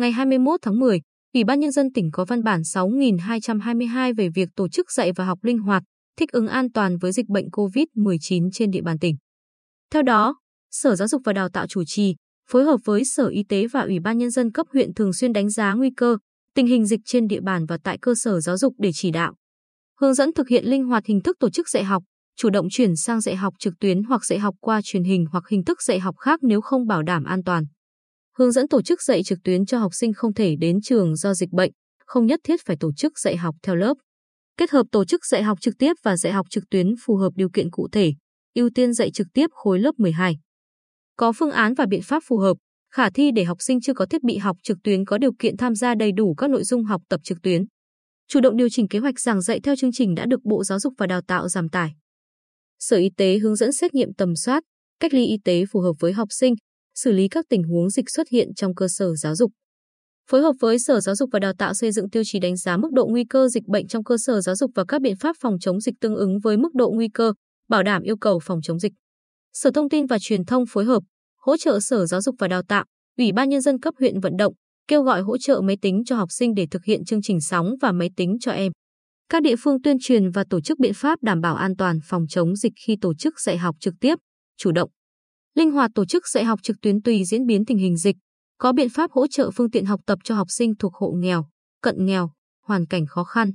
Ngày 21 tháng 10, Ủy ban Nhân dân tỉnh có văn bản 6.222 về việc tổ chức dạy và học linh hoạt, thích ứng an toàn với dịch bệnh COVID-19 trên địa bàn tỉnh. Theo đó, Sở Giáo dục và Đào tạo chủ trì, phối hợp với Sở Y tế và Ủy ban Nhân dân cấp huyện thường xuyên đánh giá nguy cơ, tình hình dịch trên địa bàn và tại cơ sở giáo dục để chỉ đạo. Hướng dẫn thực hiện linh hoạt hình thức tổ chức dạy học, chủ động chuyển sang dạy học trực tuyến hoặc dạy học qua truyền hình hoặc hình thức dạy học khác nếu không bảo đảm an toàn. Hướng dẫn tổ chức dạy trực tuyến cho học sinh không thể đến trường do dịch bệnh, không nhất thiết phải tổ chức dạy học theo lớp. Kết hợp tổ chức dạy học trực tiếp và dạy học trực tuyến phù hợp điều kiện cụ thể, ưu tiên dạy trực tiếp khối lớp 12. Có phương án và biện pháp phù hợp, khả thi để học sinh chưa có thiết bị học trực tuyến có điều kiện tham gia đầy đủ các nội dung học tập trực tuyến. Chủ động điều chỉnh kế hoạch giảng dạy theo chương trình đã được Bộ Giáo dục và Đào tạo giảm tải. Sở Y tế hướng dẫn xét nghiệm tầm soát, cách ly y tế phù hợp với học sinh, xử lý các tình huống dịch xuất hiện trong cơ sở giáo dục. Phối hợp với Sở Giáo dục và Đào tạo xây dựng tiêu chí đánh giá mức độ nguy cơ dịch bệnh trong cơ sở giáo dục và các biện pháp phòng chống dịch tương ứng với mức độ nguy cơ, bảo đảm yêu cầu phòng chống dịch. Sở Thông tin và Truyền thông phối hợp, hỗ trợ Sở Giáo dục và Đào tạo, Ủy ban Nhân dân cấp huyện vận động, kêu gọi hỗ trợ máy tính cho học sinh để thực hiện chương trình sóng và máy tính cho em. Các địa phương tuyên truyền và tổ chức biện pháp đảm bảo an toàn phòng chống dịch khi tổ chức dạy học trực tiếp, chủ động. Linh hoạt tổ chức dạy học trực tuyến tùy diễn biến tình hình dịch, có biện pháp hỗ trợ phương tiện học tập cho học sinh thuộc hộ nghèo, cận nghèo, hoàn cảnh khó khăn.